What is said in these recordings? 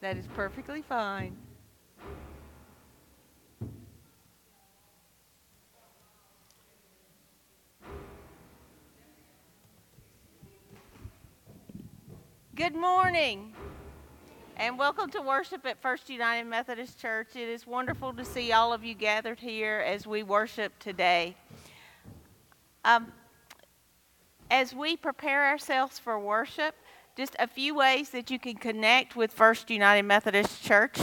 That is perfectly fine. Good morning and welcome to worship at First United Methodist Church. It is wonderful to see all of you gathered here as we worship today. Um, as we prepare ourselves for worship, just a few ways that you can connect with First United Methodist Church.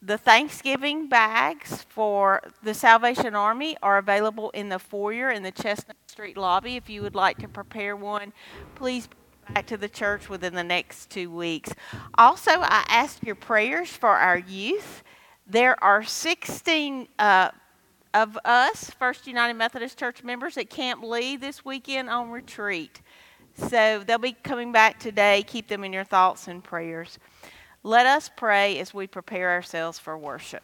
The Thanksgiving bags for the Salvation Army are available in the foyer in the Chestnut Street lobby. If you would like to prepare one, please back to the church within the next two weeks. Also, I ask your prayers for our youth. There are 16 uh, of us, First United Methodist Church members, at Camp Lee this weekend on retreat. So they'll be coming back today. Keep them in your thoughts and prayers. Let us pray as we prepare ourselves for worship.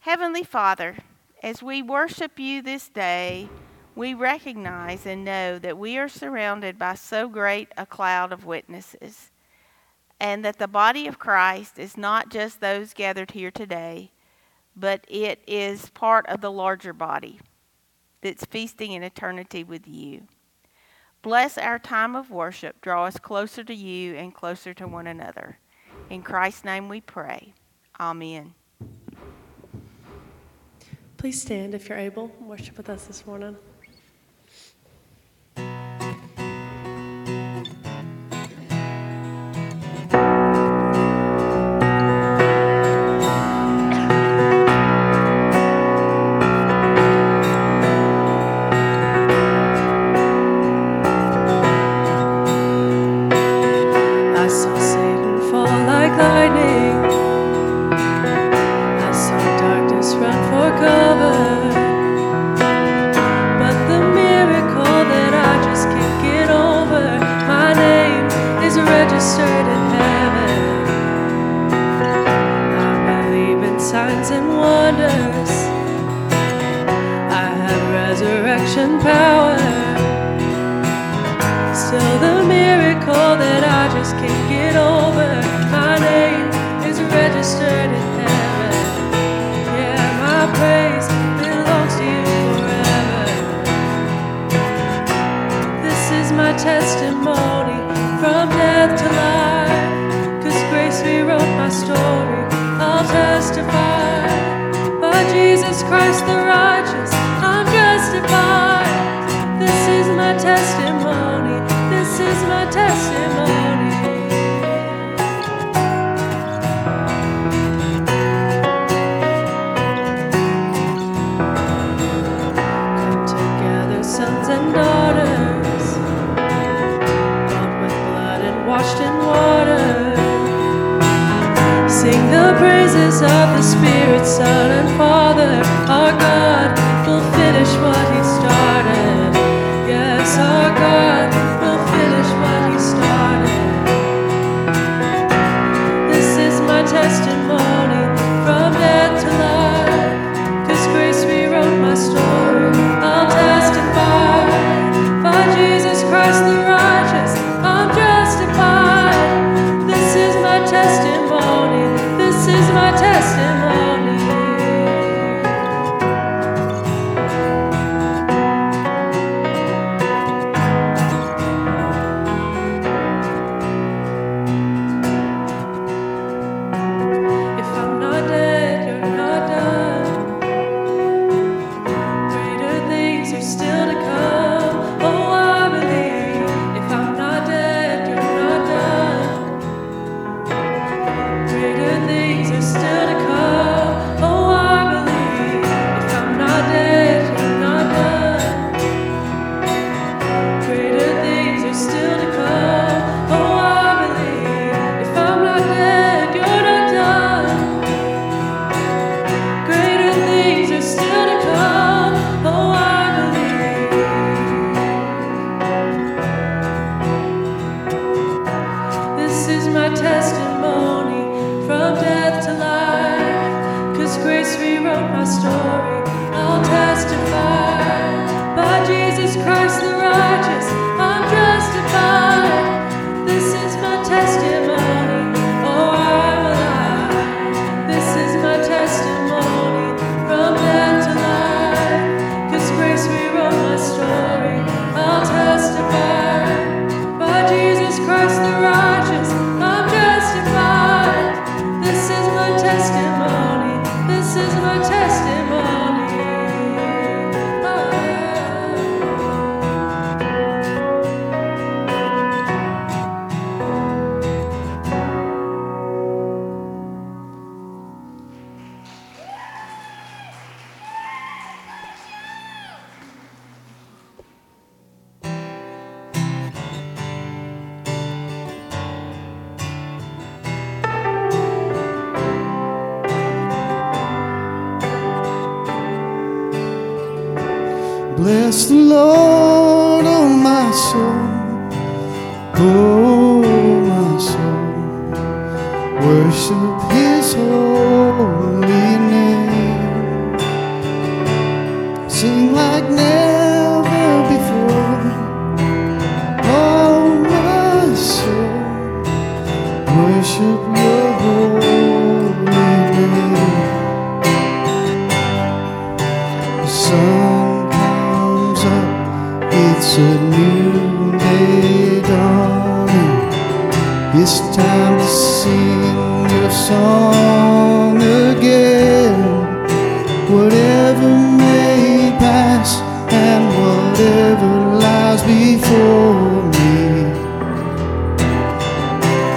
Heavenly Father, as we worship you this day, we recognize and know that we are surrounded by so great a cloud of witnesses, and that the body of Christ is not just those gathered here today, but it is part of the larger body that's feasting in eternity with you. Bless our time of worship. Draw us closer to you and closer to one another. In Christ's name we pray. Amen. Please stand if you're able. Worship with us this morning.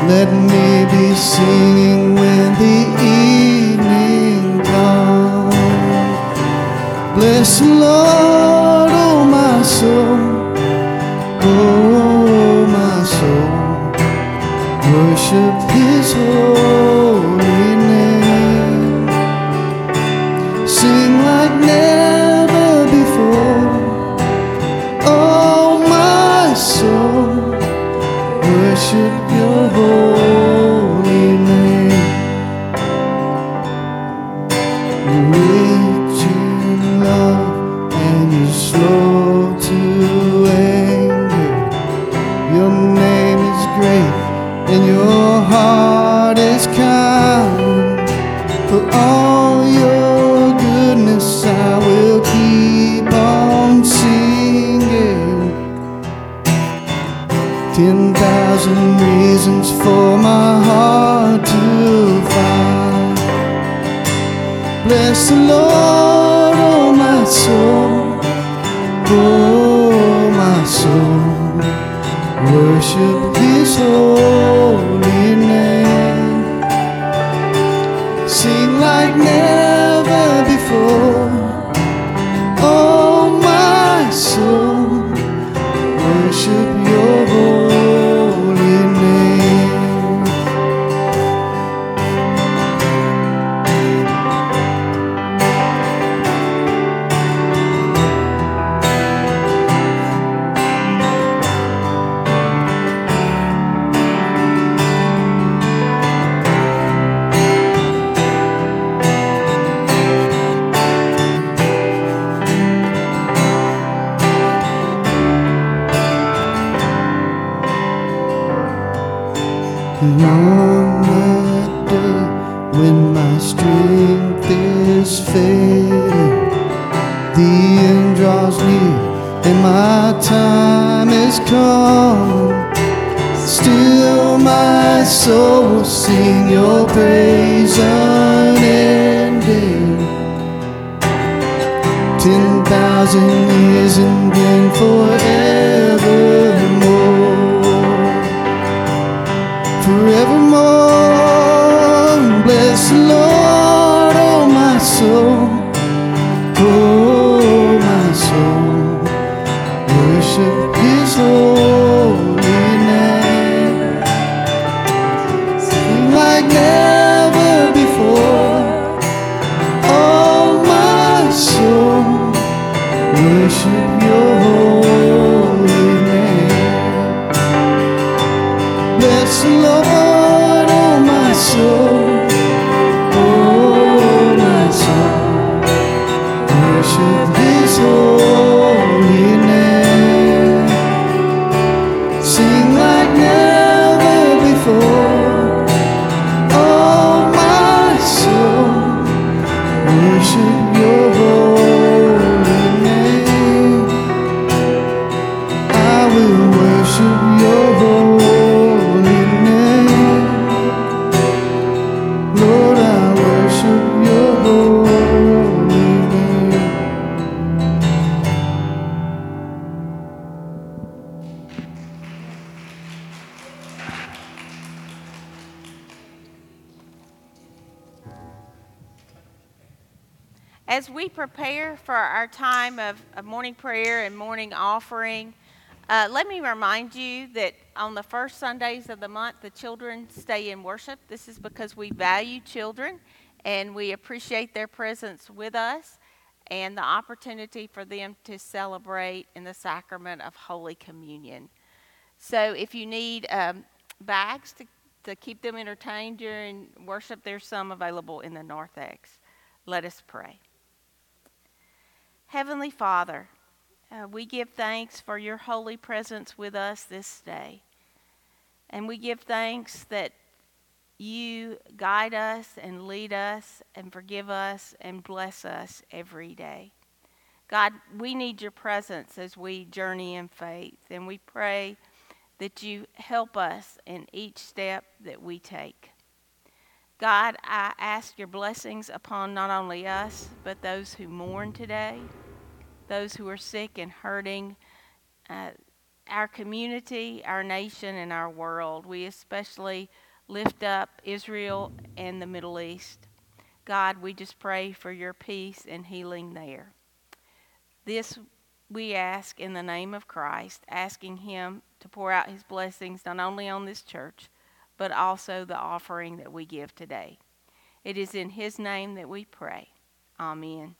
Let me be singing when the evening comes. Bless the Lord. 是。prepare for our time of, of morning prayer and morning offering, uh, let me remind you that on the first Sundays of the month, the children stay in worship. This is because we value children and we appreciate their presence with us and the opportunity for them to celebrate in the sacrament of Holy Communion. So if you need um, bags to, to keep them entertained during worship, there's some available in the narthex. Let us pray. Heavenly Father, uh, we give thanks for your holy presence with us this day. And we give thanks that you guide us and lead us and forgive us and bless us every day. God, we need your presence as we journey in faith, and we pray that you help us in each step that we take. God, I ask your blessings upon not only us, but those who mourn today, those who are sick and hurting, uh, our community, our nation, and our world. We especially lift up Israel and the Middle East. God, we just pray for your peace and healing there. This we ask in the name of Christ, asking him to pour out his blessings not only on this church, but also the offering that we give today. It is in his name that we pray. Amen. Amen.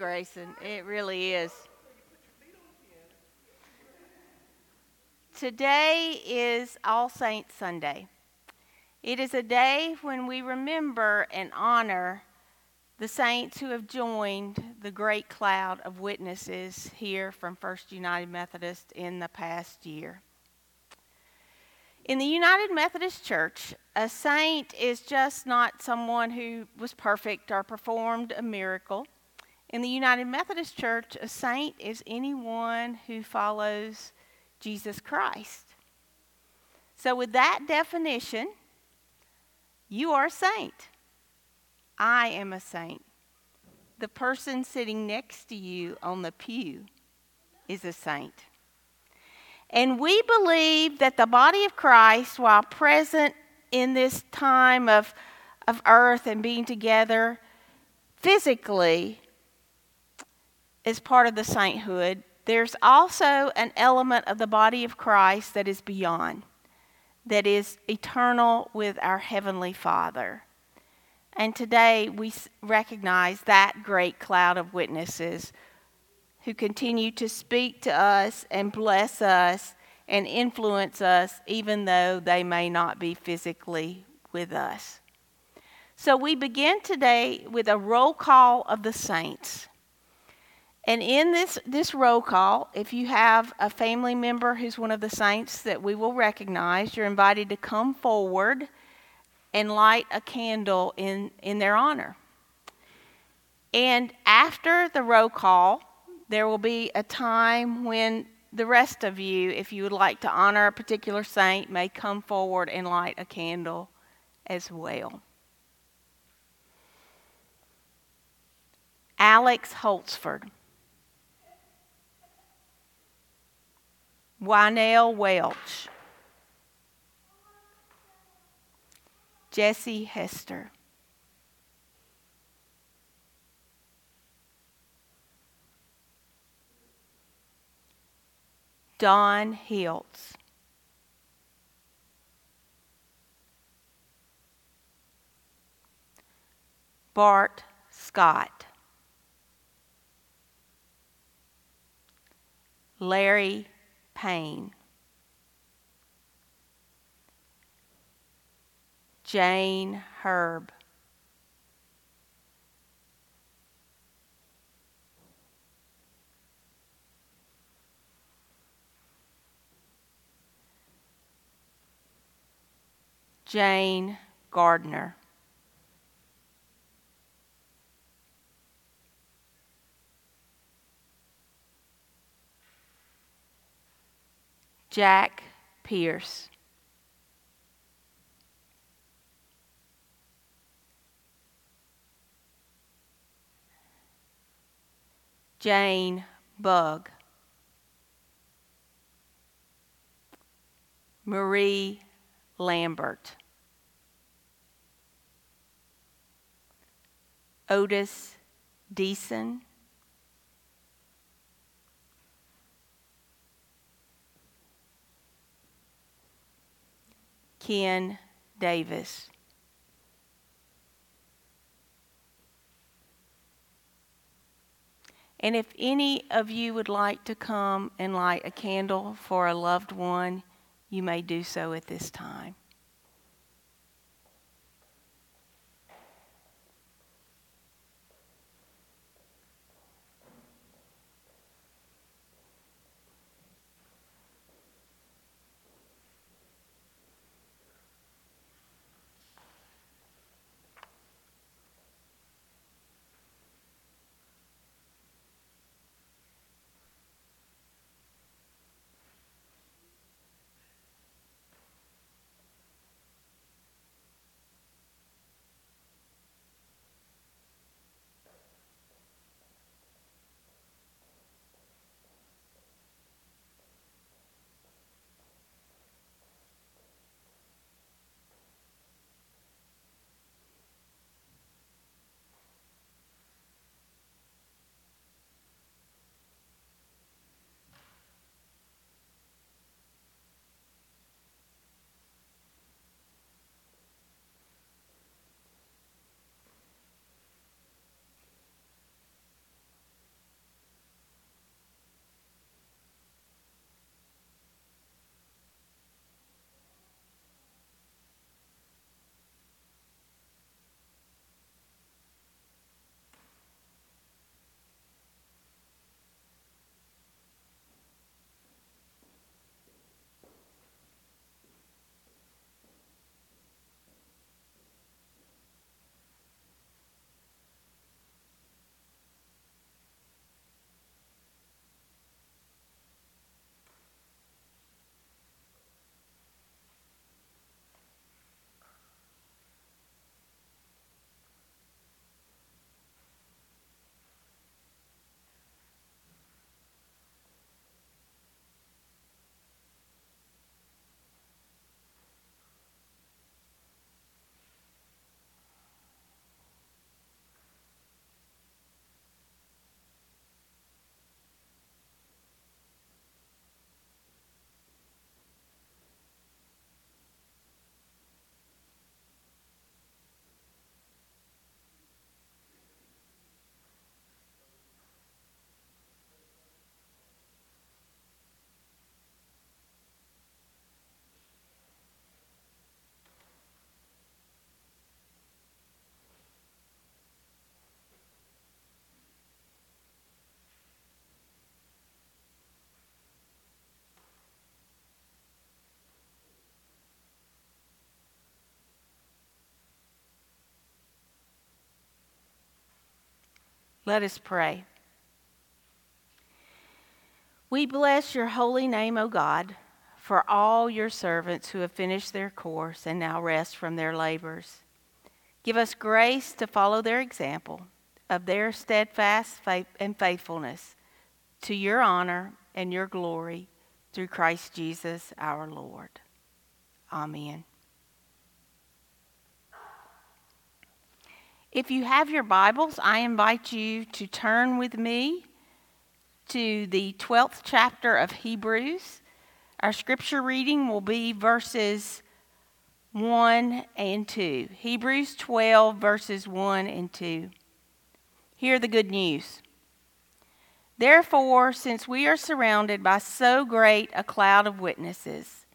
Grayson. It really is. Today is All Saints Sunday. It is a day when we remember and honor the saints who have joined the great cloud of witnesses here from First United Methodist in the past year. In the United Methodist Church, a saint is just not someone who was perfect or performed a miracle. In the United Methodist Church, a saint is anyone who follows Jesus Christ. So, with that definition, you are a saint. I am a saint. The person sitting next to you on the pew is a saint. And we believe that the body of Christ, while present in this time of, of earth and being together physically, is part of the sainthood. There's also an element of the body of Christ that is beyond, that is eternal with our Heavenly Father. And today we recognize that great cloud of witnesses who continue to speak to us and bless us and influence us, even though they may not be physically with us. So we begin today with a roll call of the saints. And in this, this roll call, if you have a family member who's one of the saints that we will recognize, you're invited to come forward and light a candle in, in their honor. And after the roll call, there will be a time when the rest of you, if you would like to honor a particular saint, may come forward and light a candle as well. Alex Holtzford. Wynell Welch. Jesse Hester. Don Hiltz. Bart Scott. Larry Payne. Jane Herb. Jane Gardner. Jack Pierce. Jane Bug. Marie Lambert. Otis Deason. Ken Davis. And if any of you would like to come and light a candle for a loved one, you may do so at this time. Let us pray. We bless your holy name, O God, for all your servants who have finished their course and now rest from their labors. Give us grace to follow their example of their steadfast faith and faithfulness to your honor and your glory through Christ Jesus our Lord. Amen. If you have your Bibles, I invite you to turn with me to the 12th chapter of Hebrews. Our scripture reading will be verses 1 and 2. Hebrews 12, verses 1 and 2. Hear the good news. Therefore, since we are surrounded by so great a cloud of witnesses,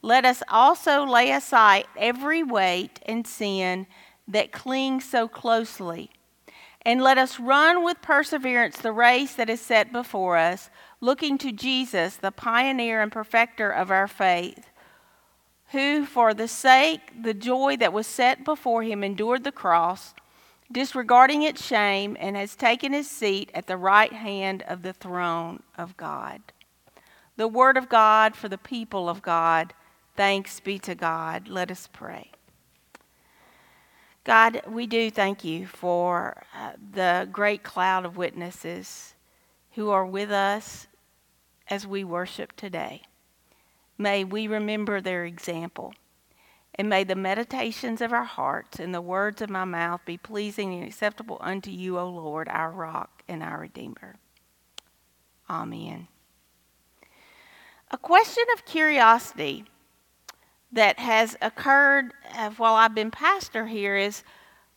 let us also lay aside every weight and sin that cling so closely and let us run with perseverance the race that is set before us, looking to Jesus, the pioneer and perfecter of our faith, who, for the sake, the joy that was set before him, endured the cross, disregarding its shame, and has taken his seat at the right hand of the throne of God. The word of God for the people of God. Thanks be to God. Let us pray. God, we do thank you for uh, the great cloud of witnesses who are with us as we worship today. May we remember their example. And may the meditations of our hearts and the words of my mouth be pleasing and acceptable unto you, O Lord, our rock and our Redeemer. Amen. A question of curiosity that has occurred uh, while I've been pastor here is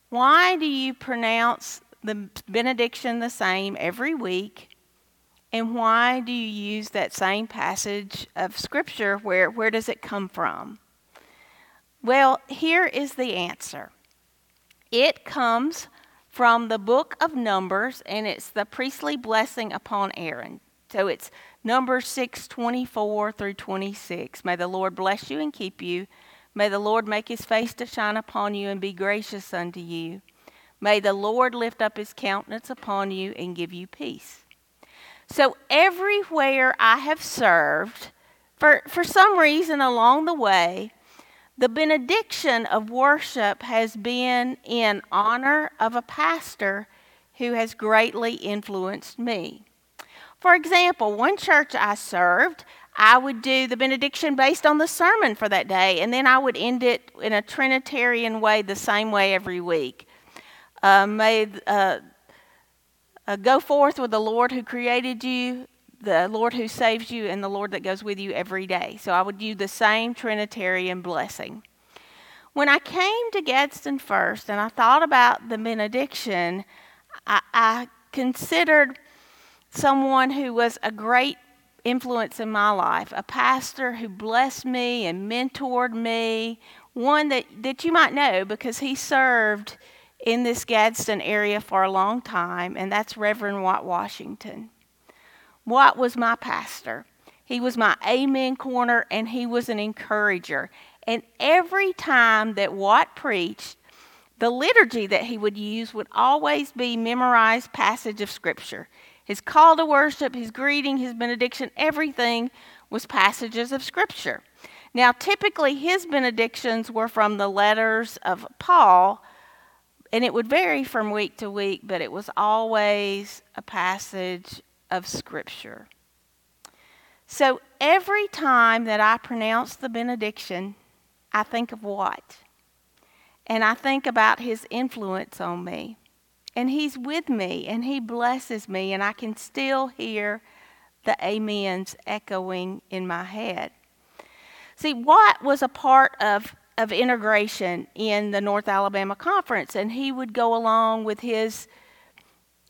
why do you pronounce the benediction the same every week? And why do you use that same passage of Scripture? Where, where does it come from? Well, here is the answer it comes from the book of Numbers, and it's the priestly blessing upon Aaron. So it's Numbers 6 24 through 26. May the Lord bless you and keep you. May the Lord make his face to shine upon you and be gracious unto you. May the Lord lift up his countenance upon you and give you peace. So, everywhere I have served, for, for some reason along the way, the benediction of worship has been in honor of a pastor who has greatly influenced me. For example, one church I served, I would do the benediction based on the sermon for that day, and then I would end it in a Trinitarian way, the same way every week. Uh, may uh, uh, go forth with the Lord who created you, the Lord who saves you, and the Lord that goes with you every day. So I would do the same Trinitarian blessing. When I came to Gadsden first and I thought about the benediction, I, I considered someone who was a great influence in my life, a pastor who blessed me and mentored me, one that, that you might know because he served in this Gadsden area for a long time, and that's Reverend Watt Washington. Watt was my pastor. He was my amen corner, and he was an encourager. And every time that Watt preached, the liturgy that he would use would always be memorized passage of Scripture. His call to worship, his greeting, his benediction, everything was passages of Scripture. Now, typically, his benedictions were from the letters of Paul, and it would vary from week to week, but it was always a passage of Scripture. So every time that I pronounce the benediction, I think of Watt? And I think about his influence on me and He's with me and He blesses me, and I can still hear the amens echoing in my head. See, Watt was a part of, of integration in the North Alabama Conference, and he would go along with his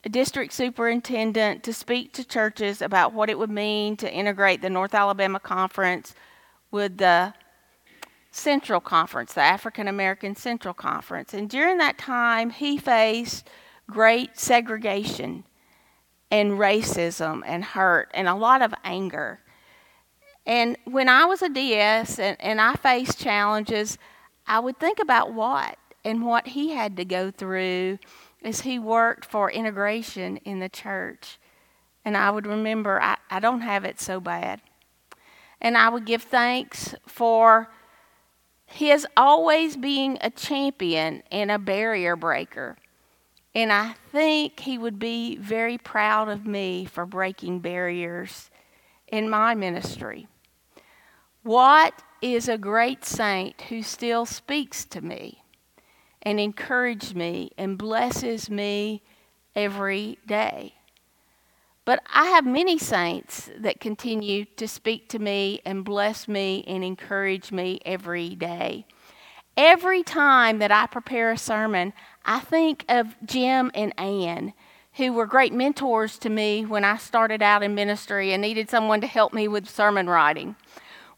district superintendent to speak to churches about what it would mean to integrate the North Alabama Conference with the Central Conference, the African American Central Conference. And during that time, he faced great segregation and racism and hurt and a lot of anger. And when I was a DS and, and I faced challenges, I would think about Watt and what he had to go through as he worked for integration in the church. And I would remember, I, I don't have it so bad. And I would give thanks for his always being a champion and a barrier breaker. And I think he would be very proud of me for breaking barriers in my ministry. Watt is a great saint who still speaks to me and encourages me and blesses me every day? But I have many saints that continue to speak to me and bless me and encourage me every day. Every time that I prepare a sermon, I think of Jim and Ann, who were great mentors to me when I started out in ministry and needed someone to help me with sermon writing.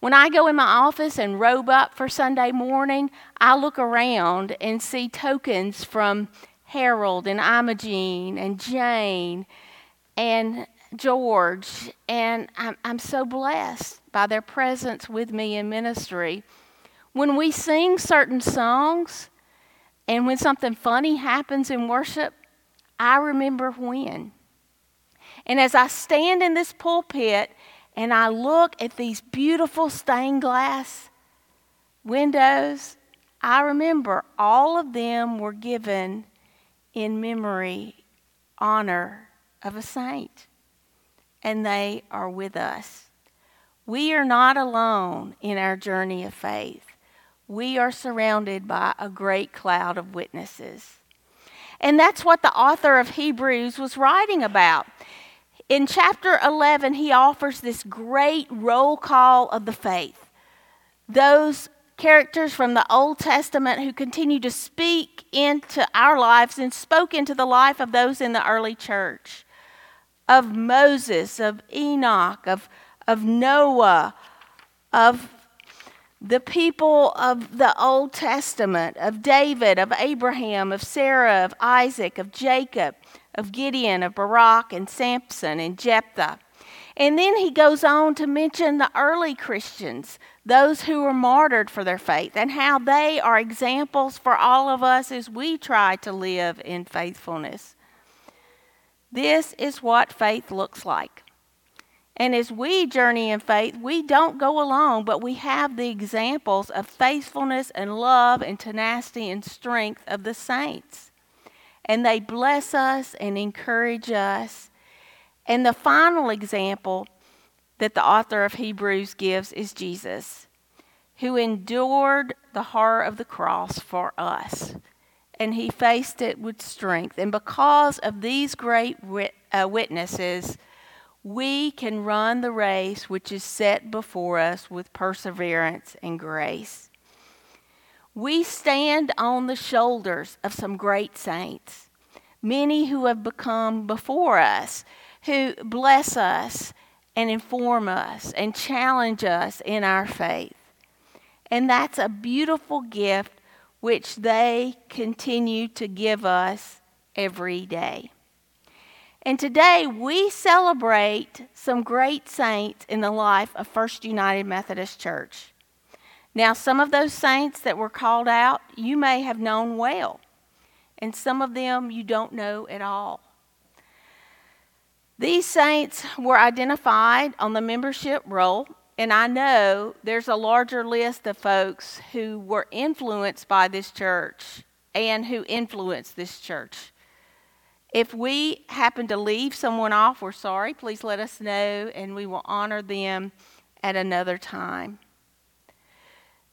When I go in my office and robe up for Sunday morning, I look around and see tokens from Harold and Imogene and Jane and George, and I'm, I'm so blessed by their presence with me in ministry. When we sing certain songs, and when something funny happens in worship, I remember when. And as I stand in this pulpit and I look at these beautiful stained glass windows, I remember all of them were given in memory, honor, of a saint, and they are with us. We are not alone in our journey of faith. We are surrounded by a great cloud of witnesses. And that's what the author of Hebrews was writing about. In chapter 11, he offers this great roll call of the faith. Those characters from the Old Testament who continue to speak into our lives and spoke into the life of those in the early church of Moses, of Enoch, of, of Noah, of the people of the Old Testament, of David, of Abraham, of Sarah, of Isaac, of Jacob, of Gideon, of Barak, and Samson, and Jephthah. And then he goes on to mention the early Christians, those who were martyred for their faith, and how they are examples for all of us as we try to live in faithfulness. This is what faith looks like. And as we journey in faith, we don't go alone, but we have the examples of faithfulness and love and tenacity and strength of the saints. And they bless us and encourage us. And the final example that the author of Hebrews gives is Jesus, who endured the horror of the cross for us and he faced it with strength. And because of these great wit- uh, witnesses, we can run the race which is set before us with perseverance and grace. We stand on the shoulders of some great saints, many who have become before us, who bless us and inform us and challenge us in our faith. And that's a beautiful gift which they continue to give us every day. And today we celebrate some great saints in the life of First United Methodist Church. Now, some of those saints that were called out, you may have known well, and some of them you don't know at all. These saints were identified on the membership roll and I know there's a larger list of folks who were influenced by this church and who influenced this church. If we happen to leave someone off, we're sorry. Please let us know, and we will honor them at another time.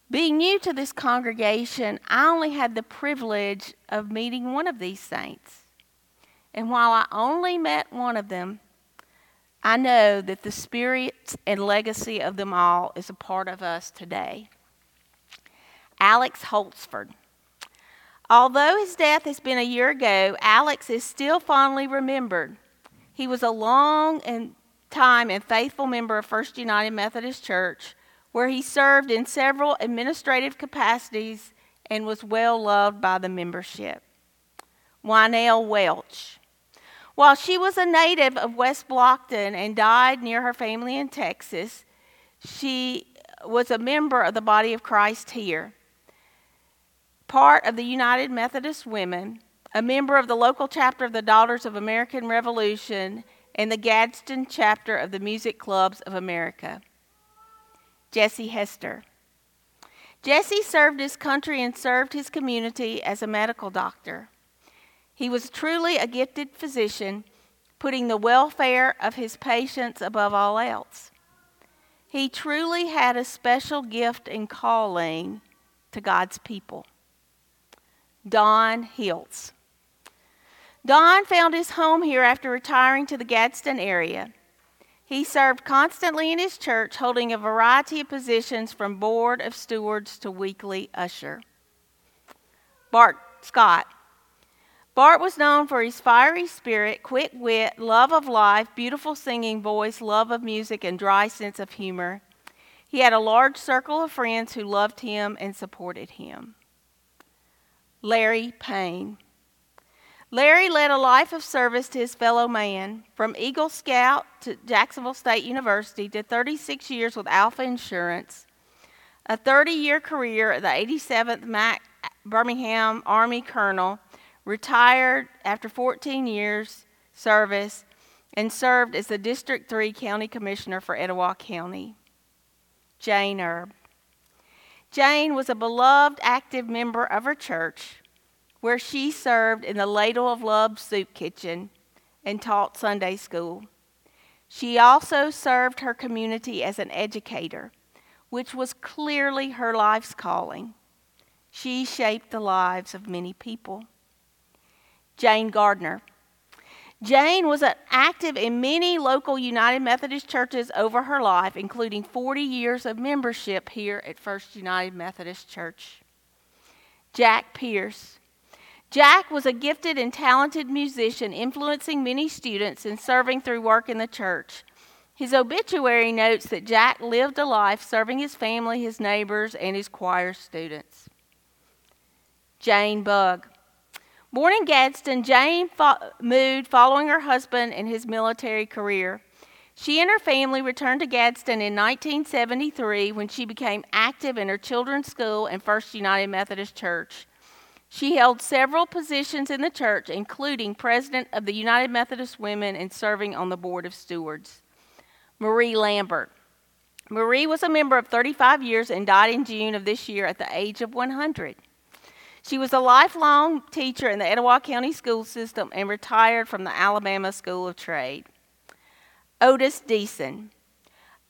Being new to this congregation, I only had the privilege of meeting one of these saints. And while I only met one of them, I know that the spirit and legacy of them all is a part of us today. Alex Holtzford. Although his death has been a year ago, Alex is still fondly remembered. He was a long and time and faithful member of First United Methodist Church, where he served in several administrative capacities and was well loved by the membership. Wynell Welch. While she was a native of West Blockton and died near her family in Texas, she was a member of the body of Christ here, part of the United Methodist Women, a member of the local chapter of the Daughters of American Revolution and the Gadsden chapter of the Music Clubs of America. Jesse Hester. Jesse served his country and served his community as a medical doctor. He was truly a gifted physician, putting the welfare of his patients above all else. He truly had a special gift and calling to God's people. Don Hiltz. Don found his home here after retiring to the Gadsden area. He served constantly in his church, holding a variety of positions from board of stewards to weekly usher. Bart Scott. Bart was known for his fiery spirit, quick wit, love of life, beautiful singing voice, love of music, and dry sense of humor. He had a large circle of friends who loved him and supported him. Larry Payne. Larry led a life of service to his fellow man, from Eagle Scout to Jacksonville State University to 36 years with Alfa Insurance, a 30 year career at the 87th Mac Birmingham Army Colonel, retired after 14 years service, and served as the District 3 County Commissioner for Etowah County. Jane Erb. Jane was a beloved, active member of her church, where she served in the Ladle of Love soup kitchen and taught Sunday school. She also served her community as an educator, which was clearly her life's calling. She shaped the lives of many people. Jane Gardner. Jane was active in many local United Methodist churches over her life, including 40 years of membership here at First United Methodist Church. Jack Pierce. Jack was a gifted and talented musician, influencing many students and serving through work in the church. His obituary notes that Jack lived a life serving his family, his neighbors, and his choir students. Jane Bug. Born in Gadsden, Jane fo- moved following her husband and his military career. She and her family returned to Gadsden in 1973 when she became active in her children's school and First United Methodist Church. She held several positions in the church, including president of the United Methodist Women and serving on the board of stewards. Marie Lambert. Marie was a member of 35 years and died in June of this year at the age of 100. She was a lifelong teacher in the Etowah County school system and retired from the Alabama School of Trade. Otis Deason.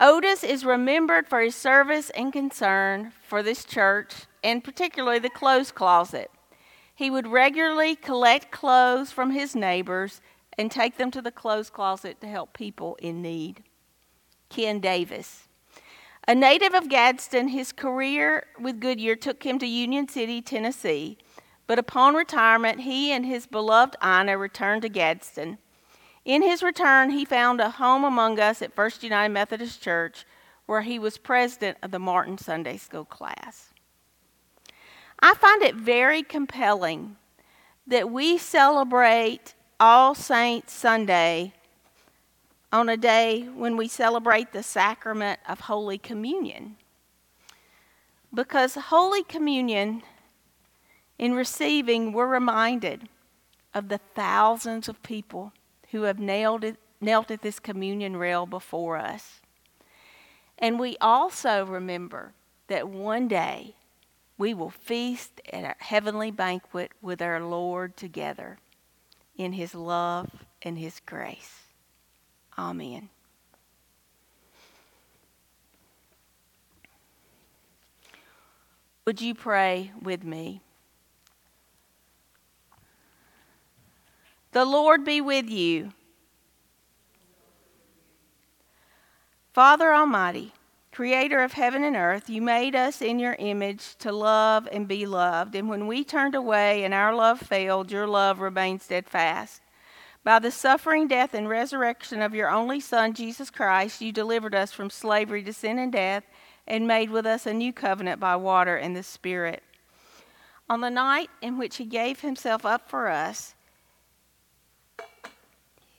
Otis is remembered for his service and concern for this church and particularly the clothes closet. He would regularly collect clothes from his neighbors and take them to the clothes closet to help people in need. Ken Davis. A native of Gadsden, his career with Goodyear took him to Union City, Tennessee. But upon retirement, he and his beloved Ina returned to Gadsden. In his return, he found a home among us at First United Methodist Church, where he was president of the Martin Sunday School class. I find it very compelling that we celebrate All Saints Sunday on a day when we celebrate the sacrament of Holy Communion. Because Holy Communion, in receiving, we're reminded of the thousands of people who have nailed it, knelt at this communion rail before us. And we also remember that one day we will feast at a heavenly banquet with our Lord together in his love and his grace. Amen. Would you pray with me? The Lord be with you. Father Almighty, Creator of heaven and earth, you made us in your image to love and be loved. And when we turned away and our love failed, your love remained steadfast. By the suffering, death, and resurrection of your only Son, Jesus Christ, you delivered us from slavery to sin and death and made with us a new covenant by water and the Spirit. On the night in which he gave himself up for us,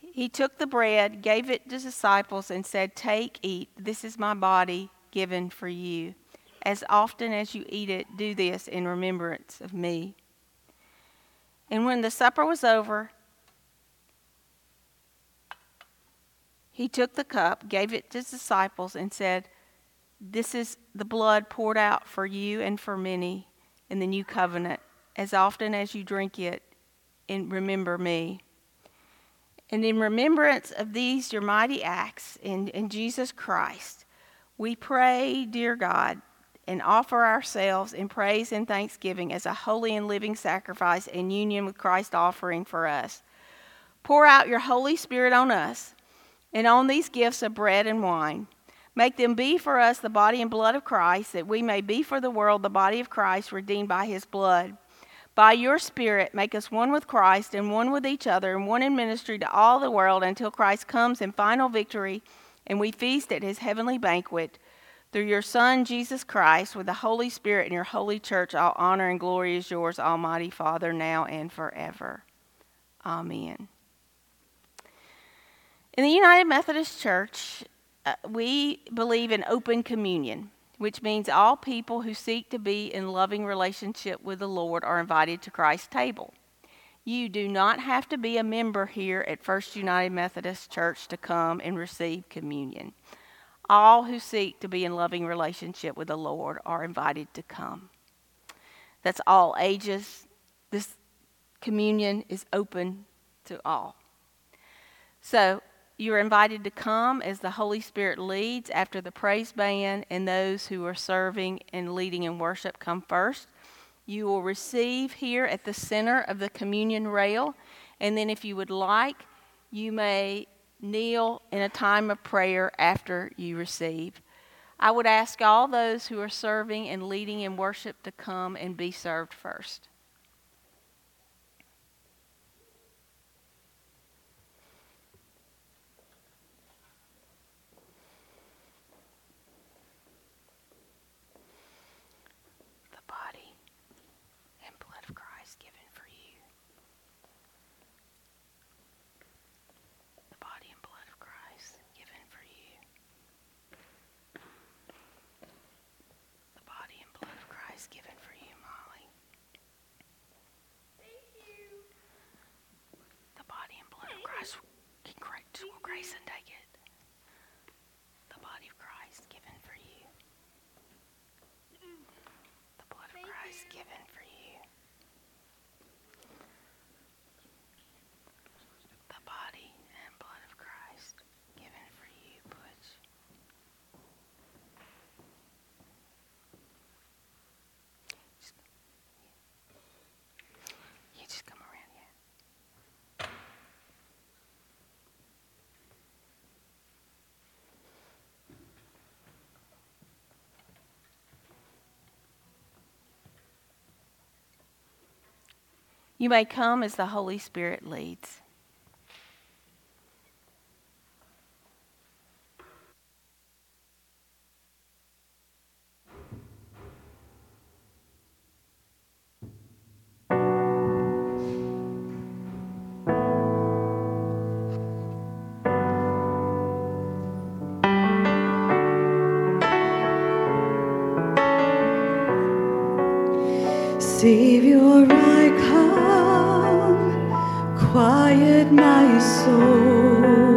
he took the bread, gave it to the disciples, and said, Take, eat. This is my body given for you. As often as you eat it, do this in remembrance of me. And when the supper was over, he took the cup, gave it to his disciples, and said, This is the blood poured out for you and for many in the new covenant. As often as you drink it, and remember me. And in remembrance of these your mighty acts in, in Jesus Christ, we pray, dear God, and offer ourselves in praise and thanksgiving as a holy and living sacrifice in union with Christ's offering for us. Pour out your Holy Spirit on us and on these gifts of bread and wine. Make them be for us the body and blood of Christ, that we may be for the world the body of Christ, redeemed by his blood. By your Spirit, make us one with Christ and one with each other and one in ministry to all the world until Christ comes in final victory and we feast at his heavenly banquet. Through your Son, Jesus Christ, with the Holy Spirit and your holy church, all honor and glory is yours, Almighty Father, now and forever. Amen. In the United Methodist Church, uh, we believe in open communion which means all people who seek to be in loving relationship with the Lord are invited to Christ's table. You do not have to be a member here at First United Methodist Church to come and receive communion. All who seek to be in loving relationship with the Lord are invited to come. That's all ages. This communion is open to all. So, you're invited to come as the Holy Spirit leads after the praise band and those who are serving and leading in worship come first. You will receive here at the center of the communion rail. And then, if you would like, you may kneel in a time of prayer after you receive. I would ask all those who are serving and leading in worship to come and be served first. You may come as the Holy Spirit leads. Savior, I come, quiet my soul.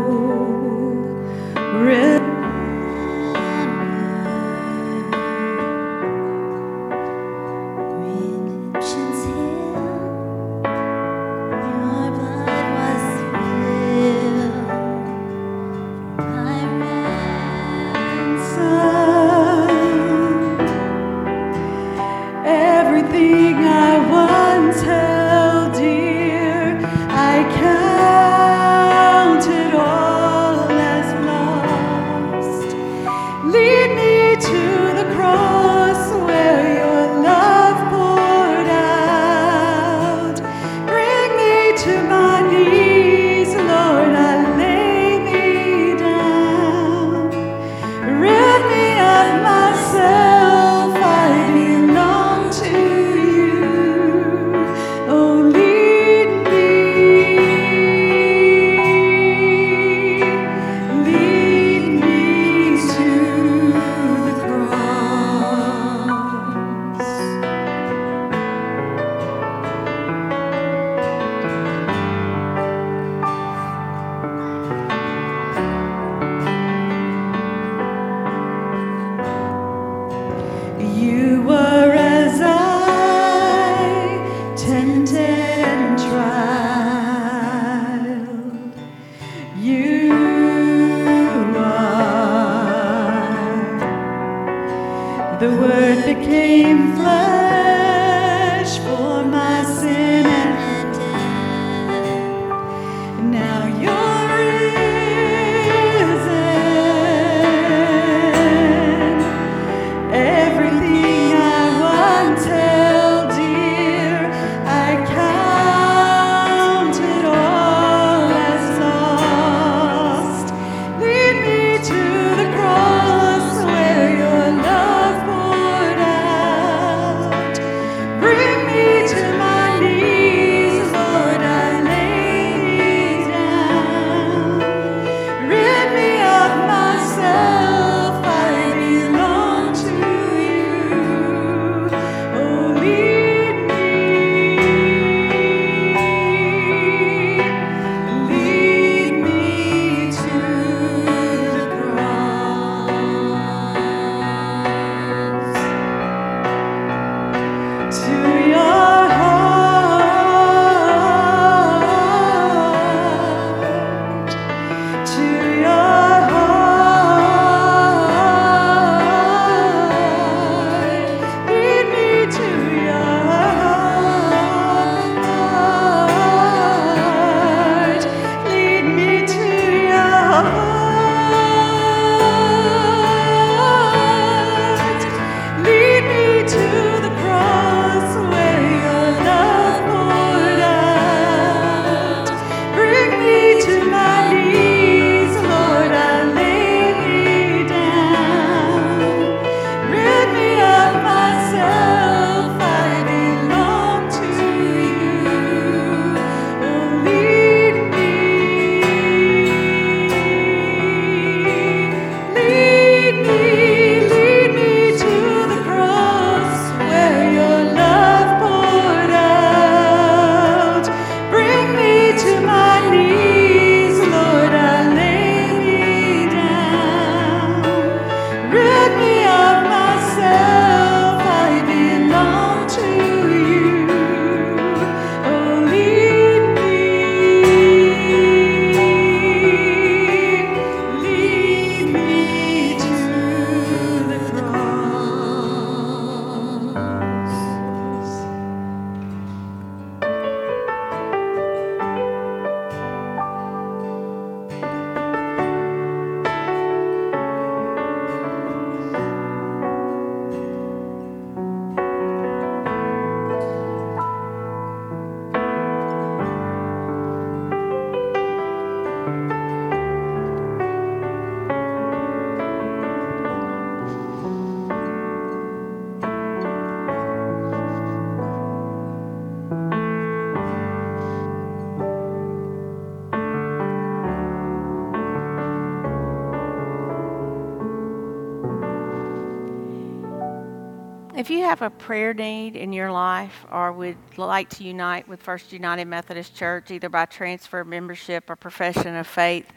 If you have a prayer need in your life or would like to unite with First United Methodist Church, either by transfer, membership, or profession of faith,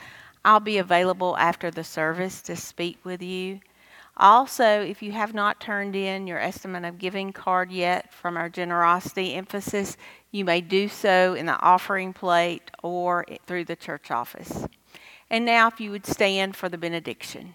I'll be available after the service to speak with you. Also, if you have not turned in your estimate of giving card yet from our generosity emphasis, you may do so in the offering plate or through the church office. And now, if you would stand for the benediction.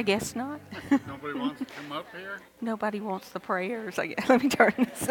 I guess not. Nobody wants to come up here? Nobody wants the prayers. I guess. Let me turn this.